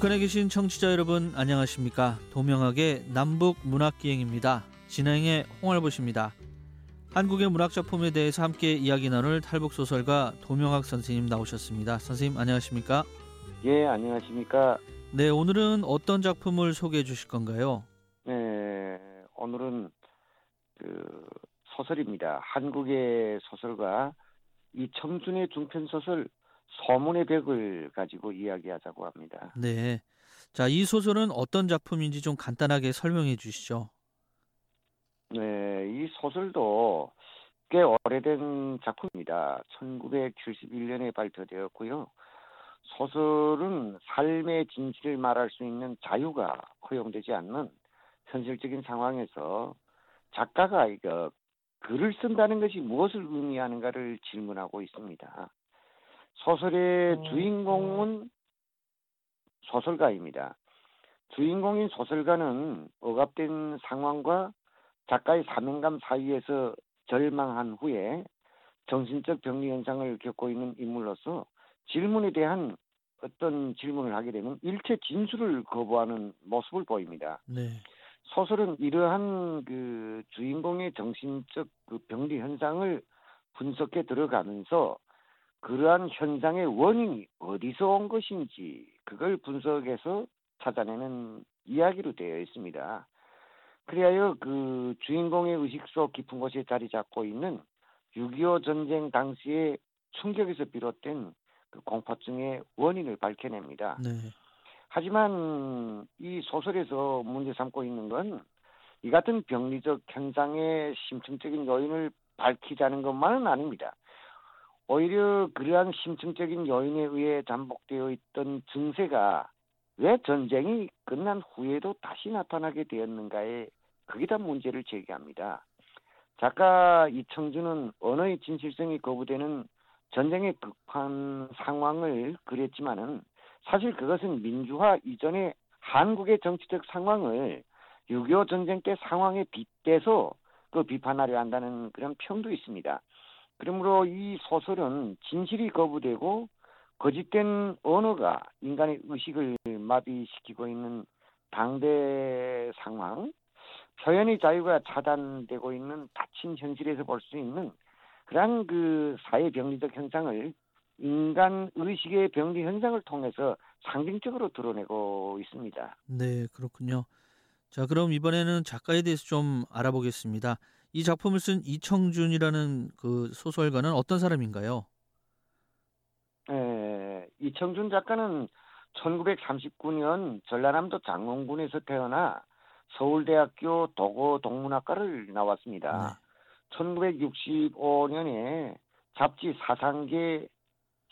북한에 계신 청취자 여러분 안녕하십니까? 도명학의 남북 문학기행입니다. 진행의 홍알보십니다. 한국의 문학 작품에 대해서 함께 이야기 나눌 탈북 소설가 도명학 선생님 나오셨습니다. 선생님 안녕하십니까? 예, 안녕하십니까? 네, 오늘은 어떤 작품을 소개해 주실 건가요? 네, 오늘은 그 소설입니다. 한국의 소설가 이청준의 중편 소설 소문의 벽을 가지고 이야기하자고 합니다. 네. 자, 이 소설은 어떤 작품인지 좀 간단하게 설명해 주시죠. 네, 이 소설도 꽤 오래된 작품입니다. 1971년에 발표되었고요. 소설은 삶의 진실을 말할 수 있는 자유가 허용되지 않는 현실적인 상황에서 작가가 이거 글을 쓴다는 것이 무엇을 의미하는가를 질문하고 있습니다. 소설의 음, 주인공은 소설가입니다. 주인공인 소설가는 억압된 상황과 작가의 사명감 사이에서 절망한 후에 정신적 병리 현상을 겪고 있는 인물로서 질문에 대한 어떤 질문을 하게 되면 일체 진술을 거부하는 모습을 보입니다. 네. 소설은 이러한 그 주인공의 정신적 그 병리 현상을 분석해 들어가면서 그러한 현상의 원인이 어디서 온 것인지 그걸 분석해서 찾아내는 이야기로 되어 있습니다. 그리하여 그 주인공의 의식 속 깊은 곳에 자리 잡고 있는 6.25 전쟁 당시의 충격에서 비롯된 그 공포증의 원인을 밝혀냅니다. 네. 하지만 이 소설에서 문제 삼고 있는 건 이 같은 병리적 현상의 심층적인 요인을 밝히자는 것만은 아닙니다. 오히려 그러한 심층적인 요인에 의해 잠복되어 있던 증세가 왜 전쟁이 끝난 후에도 다시 나타나게 되었는가에 거기다 문제를 제기합니다. 작가 이청준은 언어의 진실성이 거부되는 전쟁의 극한 상황을 그렸지만은 사실 그것은 민주화 이전의 한국의 정치적 상황을 6.25 전쟁 때 상황에 빗대서 그 비판하려 한다는 그런 평도 있습니다. 그러므로 이 소설은 진실이 거부되고 거짓된 언어가 인간의 의식을 마비시키고 있는 당대 상황, 표현의 자유가 차단되고 있는 닫힌 현실에서 볼 수 있는 그러한 그 사회 병리적 현상을 인간 의식의 병리 현상을 통해서 상징적으로 드러내고 있습니다. 네, 그렇군요. 자, 그럼 이번에는 작가에 대해서 좀 알아보겠습니다. 이 작품을 쓴 이청준이라는 그 소설가는 어떤 사람인가요? 예, 이청준 작가는 1939년 전라남도 장원군에서 태어나 서울대학교 도고 동문학과를 나왔습니다. 1965년에 잡지 사상계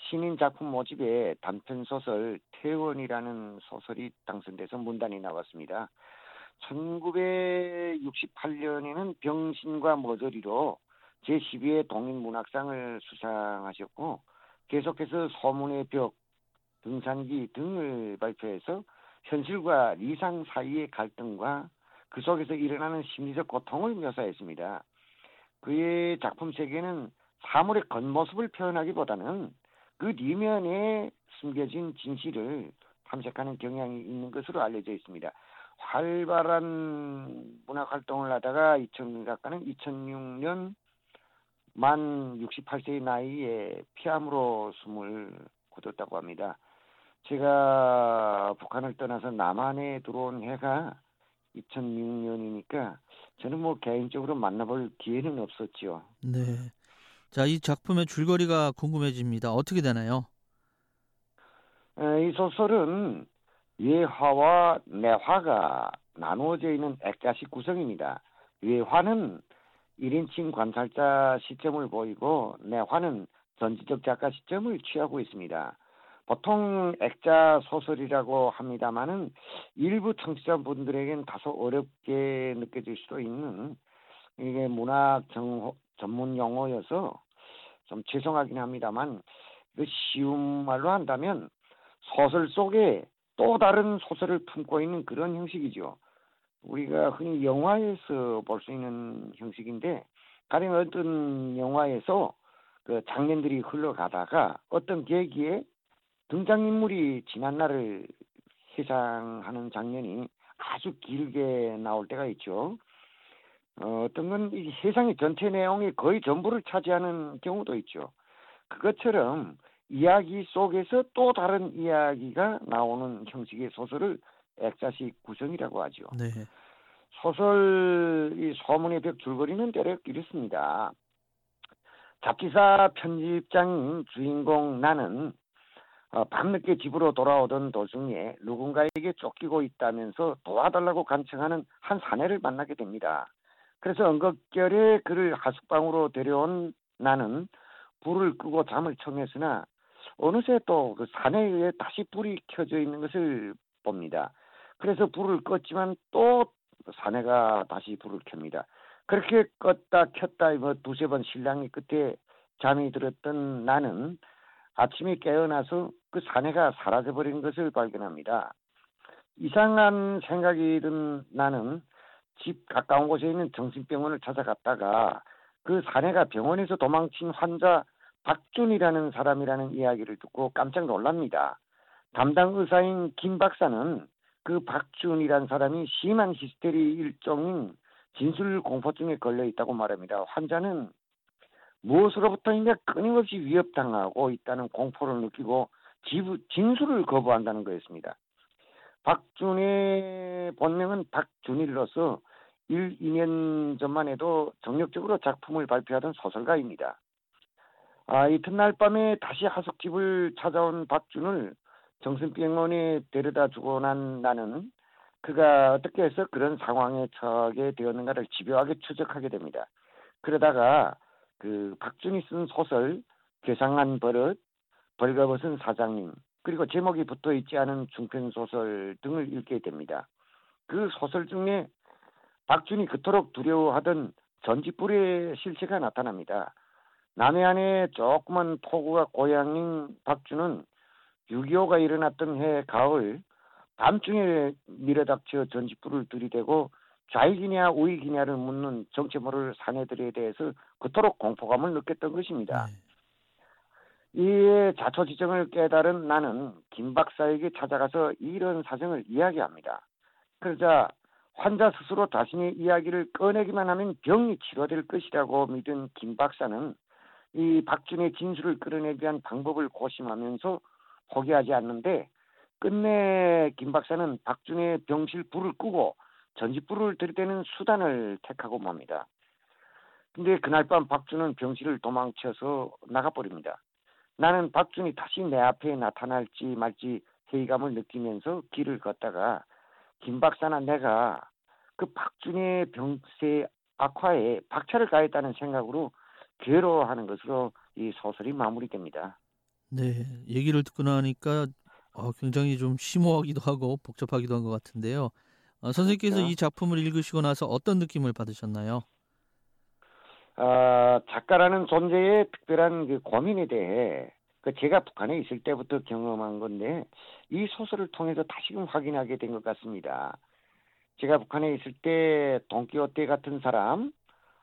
신인 작품 모집에 단편 소설 태원이라는 소설이 당선돼서 문단이 나왔습니다. 1968년에는 병신과 머저리로 제12회 독립문학상을 수상하셨고 계속해서 소문의 벽, 등산기 등을 발표해서 현실과 리상 사이의 갈등과 그 속에서 일어나는 심리적 고통을 묘사했습니다. 그의 작품 세계는 사물의 겉모습을 표현하기보다는 그 리면에 숨겨진 진실을 탐색하는 경향이 있는 것으로 알려져 있습니다. 활발한 문학 활동을 하다가 이청준 작가는 2006년 만 68세의 나이에 피암으로 숨을 거뒀다고 합니다. 제가 북한을 떠나서 남한에 들어온 해가 2006년이니까 저는 뭐 개인적으로 만나볼 기회는 없었죠. 네. 자, 이 작품의 줄거리가 궁금해집니다. 어떻게 되나요? 이 소설은 예화와 내화가 나누어져 있는 액자식 구성입니다. 예화는 1인칭 관찰자 시점을 보이고 내화는 전지적 작가 시점을 취하고 있습니다. 보통 액자 소설이라고 합니다만은 일부 청취자분들에겐 다소 어렵게 느껴질 수도 있는 이게 문학 정, 전문 용어여서 좀 죄송하긴 합니다만 그 쉬운 말로 한다면 소설 속에 또 다른 소설을 품고 있는 그런 형식이죠. 우리가 흔히 영화에서 볼 수 있는 형식인데 가령 어떤 영화에서 그 장면들이 흘러가다가 어떤 계기에 등장인물이 지난 날을 회상하는 장면이 아주 길게 나올 때가 있죠. 어, 어떤 건 이 세상의 전체 내용이 거의 전부를 차지하는 경우도 있죠. 그것처럼 이야기 속에서 또 다른 이야기가 나오는 형식의 소설을 액자식 구성이라고 하죠. 네. 소설 이 소문의 벽 줄거리는 대략 이렇습니다. 잡지사 편집장 주인공 나는 어, 밤늦게 집으로 돌아오던 도중에 누군가에게 쫓기고 있다면서 도와달라고 간청하는 한 사내를 만나게 됩니다. 그래서 응급결에 그를 하숙방으로 데려온 나는 불을 끄고 잠을 청했으나 어느새 또그 사내에 다시 불이 켜져 있는 것을 봅니다. 그래서 불을 껐지만 또 사내가 다시 불을 켭니다. 그렇게 껐다 켰다 뭐 두세 번 신랑이 끝에 잠이 들었던 나는 아침에 깨어나서 그 사내가 사라져버린 것을 발견합니다. 이상한 생각이 든 나는 집 가까운 곳에 있는 정신병원을 찾아갔다가 그 사내가 병원에서 도망친 환자 박준이라는 사람이라는 이야기를 듣고 깜짝 놀랍니다. 담당 의사인 김 박사는 그 박준이라는 사람이 심한 히스테리 일종인 진술 공포증에 걸려 있다고 말합니다. 환자는 무엇으로부터인가 끊임없이 위협당하고 있다는 공포를 느끼고 진술을 거부한다는 거였습니다. 박준의 본명은 박준일로서 1, 2년 전만 해도 정력적으로 작품을 발표하던 소설가입니다. 아, 이튿날 밤에 다시 하숙집을 찾아온 박준을 정신병원에 데려다 주고 난 나는 그가 어떻게 해서 그런 상황에 처하게 되었는가를 집요하게 추적하게 됩니다. 그러다가 그 박준이 쓴 소설 괴상한 버릇, 벌거벗은 사장님, 그리고 제목이 붙어 있지 않은 중편 소설 등을 읽게 됩니다. 그 소설 중에 박준이 그토록 두려워하던 전지불의 실체가 나타납니다. 남해안의 조그만 포구가 고향인 박준은 6.25가 일어났던 해 가을 밤중에 밀어닥쳐 전지불을 들이대고 좌익이냐 우익이냐를 묻는 정체 모를 사내들에 대해서 그토록 공포감을 느꼈던 것입니다. 네. 이에 자초지정을 깨달은 나는 김 박사에게 찾아가서 이런 사정을 이야기합니다. 그러자 환자 스스로 자신의 이야기를 꺼내기만 하면 병이 치료될 것이라고 믿은 김 박사는 이 박준의 진술을 끌어내기 위한 방법을 고심하면서 포기하지 않는데 끝내 김 박사는 박준의 병실 불을 끄고 전지불을 들이대는 수단을 택하고 맙니다. 근데 그날 밤 박준은 병실을 도망쳐서 나가버립니다. 나는 박준이 다시 내 앞에 나타날지 말지 회의감을 느끼면서 길을 걷다가 김 박사나 내가 그 박준의 병세 악화에 박차를 가했다는 생각으로 괴로워하는 것으로 이 소설이 마무리됩니다. 네, 얘기를 듣고 나니까 어, 굉장히 좀 심오하기도 하고 복잡하기도 한 것 같은데요. 어, 선생님께서 그렇죠. 이 작품을 읽으시고 나서 어떤 느낌을 받으셨나요? 어, 작가라는 존재의 특별한 그 고민에 대해 그 제가 북한에 있을 때부터 경험한 건데 이 소설을 통해서 다시금 확인하게 된 것 같습니다. 제가 북한에 있을 때 돈키호테 같은 사람,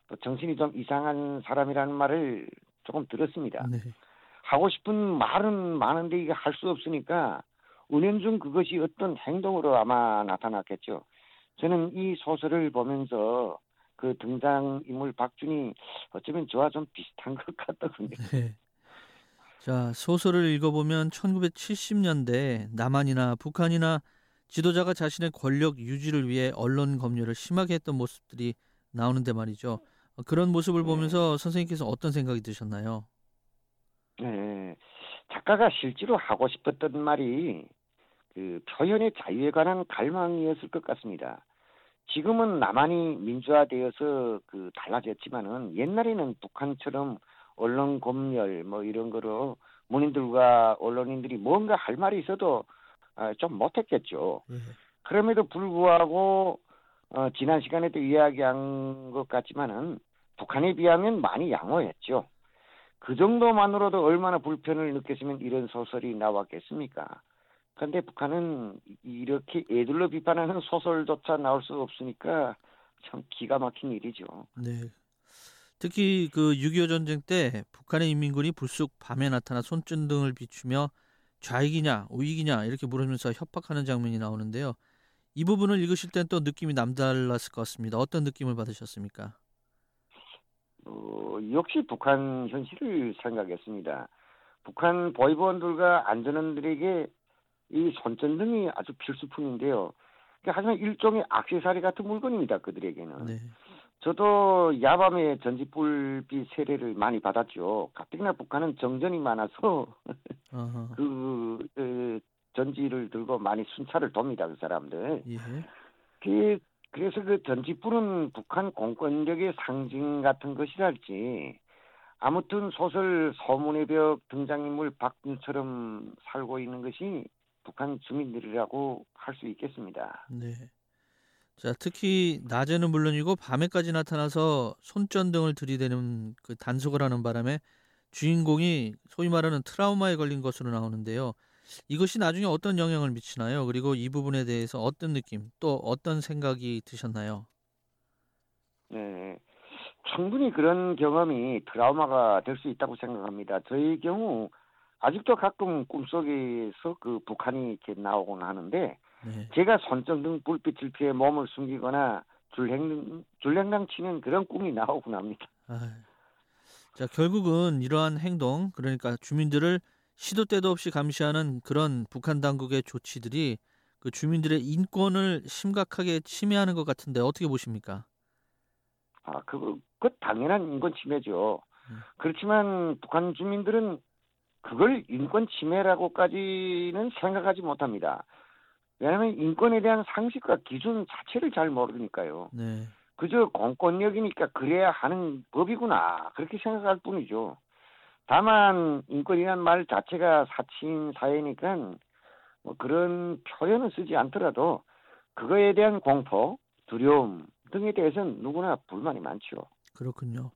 또 정신이 좀 이상한 사람이라는 말을 조금 들었습니다. 네, 하고 싶은 말은 많은데 이게 할 수 없으니까 은연중 그것이 어떤 행동으로 아마 나타났겠죠. 저는 이 소설을 보면서 그 등장 인물 박준이 어쩌면 저와 좀 비슷한 것 같더군요. 네. 자, 소설을 읽어보면 1970년대 남한이나 북한이나 지도자가 자신의 권력 유지를 위해 언론 검열을 심하게 했던 모습들이 나오는데 말이죠. 어, 그런 모습을 네. 보면서 선생님께서 어떤 생각이 드셨나요? 네. 작가가 실제로 하고 싶었던 말이 그 표현의 자유에 관한 갈망이었을 것 같습니다. 지금은 남한이 민주화되어서 그 달라졌지만은 옛날에는 북한처럼 언론 검열 뭐 이런 거로 문인들과 언론인들이 뭔가 할 말이 있어도 아, 좀 못했겠죠. 예. 그럼에도 불구하고 어, 지난 시간에도 이야기한 것 같지만은 북한에 비하면 많이 양호했죠. 그 정도만으로도 얼마나 불편을 느꼈으면 이런 소설이 나왔겠습니까? 그런데 북한은 이렇게 애들로 비판하는 소설조차 나올 수 없으니까 참 기가 막힌 일이죠. 네. 특히 그 6.25 전쟁 때 북한의 인민군이 불쑥 밤에 나타나 손전 등을 비추며 좌익이냐 우익이냐 이렇게 물으면서 협박하는 장면이 나오는데요. 이 부분을 읽으실 땐 또 느낌이 남달랐을 것 같습니다. 어떤 느낌을 받으셨습니까? 어, 역시 북한 현실을 생각했습니다. 북한 보위원들과 안전원들에게 이 손전등이 아주 필수품인데요. 그러니까 하지만 일종의 악세사리 같은 물건입니다. 그들에게는. 네. 저도 야밤에 전지불빛 세례를 많이 받았죠. 가뜩이나 북한은 정전이 많아서. 그, 그 전지를 들고 많이 순찰을 돕니다. 그 사람들. 예. 그, 그래서 그 전지불은 북한 공권력의 상징 같은 것이랄지 아무튼 소설 소문의 벽 등장인물 박준처럼 살고 있는 것이 북한 주민들이라고 할 수 있겠습니다. 네. 자, 특히 낮에는 물론이고 밤에까지 나타나서 손전등을 들이대는 그 단속을 하는 바람에 주인공이 소위 말하는 트라우마에 걸린 것으로 나오는데요. 이것이 나중에 어떤 영향을 미치나요? 그리고 이 부분에 대해서 어떤 느낌, 또 어떤 생각이 드셨나요? 네. 충분히 그런 경험이 트라우마가 될 수 있다고 생각합니다. 저희 경우 아직도 가끔 꿈속에서 그 북한이 이렇게 나오곤 하는데 네. 제가 손전 등 불빛을 피해 몸을 숨기거나 줄행등 줄행당 치는 그런 꿈이 나오곤 합니다. 아, 자, 결국은 이러한 행동, 그러니까 주민들을 시도 때도 없이 감시하는 그런 북한 당국의 조치들이 그 주민들의 인권을 심각하게 침해하는 것 같은데 어떻게 보십니까? 아, 그, 그 당연한 인권 침해죠. 음. 그렇지만 북한 주민들은 그걸 인권 침해라고까지는 생각하지 못합니다. 왜냐하면 인권에 대한 상식과 기준 자체를 잘 모르니까요. 네. 그저 공권력이니까 그래야 하는 법이구나 그렇게 생각할 뿐이죠. 다만 인권이란 말 자체가 사치인 사회니까 뭐 그런 표현을 쓰지 않더라도 그거에 대한 공포, 두려움 등에 대해서는 누구나 불만이 많죠. 그렇군요.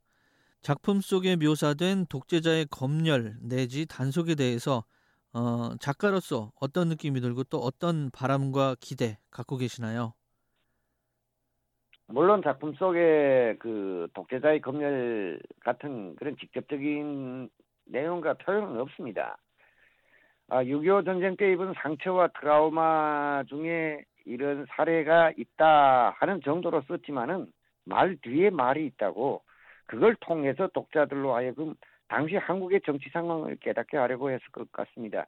작품 속에 묘사된 독재자의 검열 내지 단속에 대해서 어, 작가로서 어떤 느낌이 들고 또 어떤 바람과 기대 갖고 계시나요? 물론 작품 속에 그 독재자의 검열 같은 그런 직접적인 내용과 표현은 없습니다. 아, 6.25 전쟁 때 입은 상처와 트라우마 중에 이런 사례가 있다 하는 정도로 썼지만은 말 뒤에 말이 있다고 그걸 통해서 독자들로 하여금 당시 한국의 정치 상황을 깨닫게 하려고 했을 것 같습니다.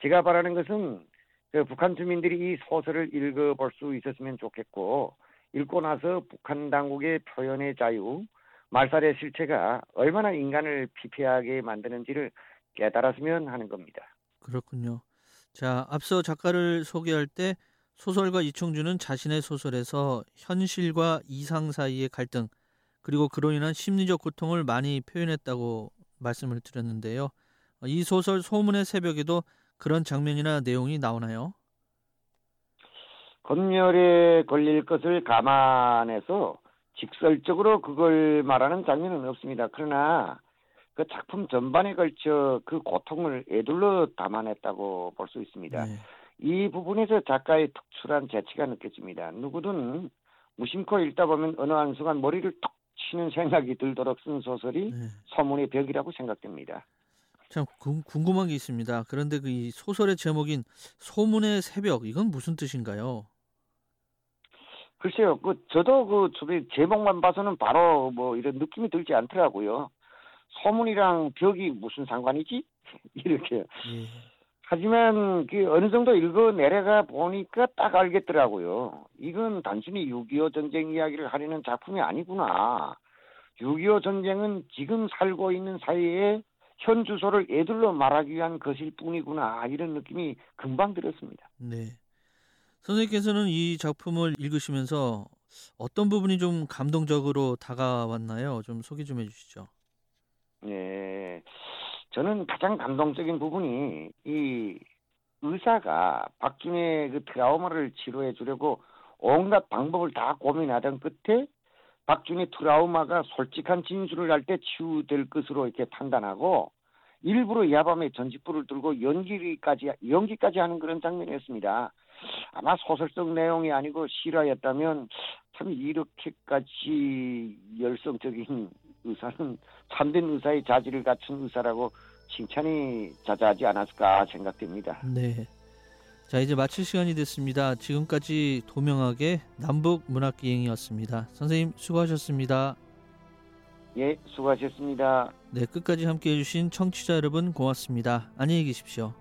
제가 바라는 것은 그 북한 주민들이 이 소설을 읽어볼 수 있었으면 좋겠고 읽고 나서 북한 당국의 표현의 자유, 말살의 실체가 얼마나 인간을 피폐하게 만드는지를 깨달았으면 하는 겁니다. 그렇군요. 자, 앞서 작가를 소개할 때 소설가 이청준은 자신의 소설에서 현실과 이상 사이의 갈등 그리고 그로 인한 심리적 고통을 많이 표현했다고 말씀을 드렸는데요. 이 소설 소문의 새벽에도 그런 장면이나 내용이 나오나요? 검열에 걸릴 것을 감안해서 직설적으로 그걸 말하는 장면은 없습니다. 그러나 그 작품 전반에 걸쳐 그 고통을 애둘러 담아냈다고 볼 수 있습니다. 네. 이 부분에서 작가의 특출한 재치가 느껴집니다. 누구든 무심코 읽다 보면 어느 한순간 머리를 톡 치는 생각이 들도록 쓴 소설이 네. 소문의 벽이라고 생각됩니다. 참 궁- 궁금한 게 있습니다. 그런데 그 이 소설의 제목인 소문의 새벽 이건 무슨 뜻인가요? 글쎄요, 그 저도 그 주변 제목만 봐서는 바로 뭐 이런 느낌이 들지 않더라고요. 소문이랑 벽이 무슨 상관이지? 이렇게. 예. 하지만 그 어느 정도 읽어 내려가 보니까 딱 알겠더라고요. 이건 단순히 6.25 전쟁 이야기를 하려는 작품이 아니구나. 6.25 전쟁은 지금 살고 있는 사회의 현 주소를 애들로 말하기 위한 것일 뿐이구나. 이런 느낌이 금방 들었습니다. 네. 선생님께서는 이 작품을 읽으시면서 어떤 부분이 좀 감동적으로 다가왔나요? 좀 소개 좀 해주시죠. 예. 저는 가장 감동적인 부분이 이 의사가 박준의 그 트라우마를 치료해 주려고 온갖 방법을 다 고민하던 끝에 박준의 트라우마가 솔직한 진술을 할 때 치유될 것으로 이렇게 판단하고 일부러 야밤에 전직불을 들고 연기까지 연기까지 하는 그런 장면이었습니다. 아마 소설적 내용이 아니고 실화였다면 참 이렇게까지 열성적인 의사는 참된 의사의 자질을 갖춘 의사라고 칭찬이 자자하지 않았을까 생각됩니다. 네. 자, 이제 마칠 시간이 됐습니다. 지금까지 도명학의 남북 문학기행이었습니다. 선생님 수고하셨습니다. 예, 수고하셨습니다. 네, 끝까지 함께 해 주신 청취자 여러분 고맙습니다. 안녕히 계십시오.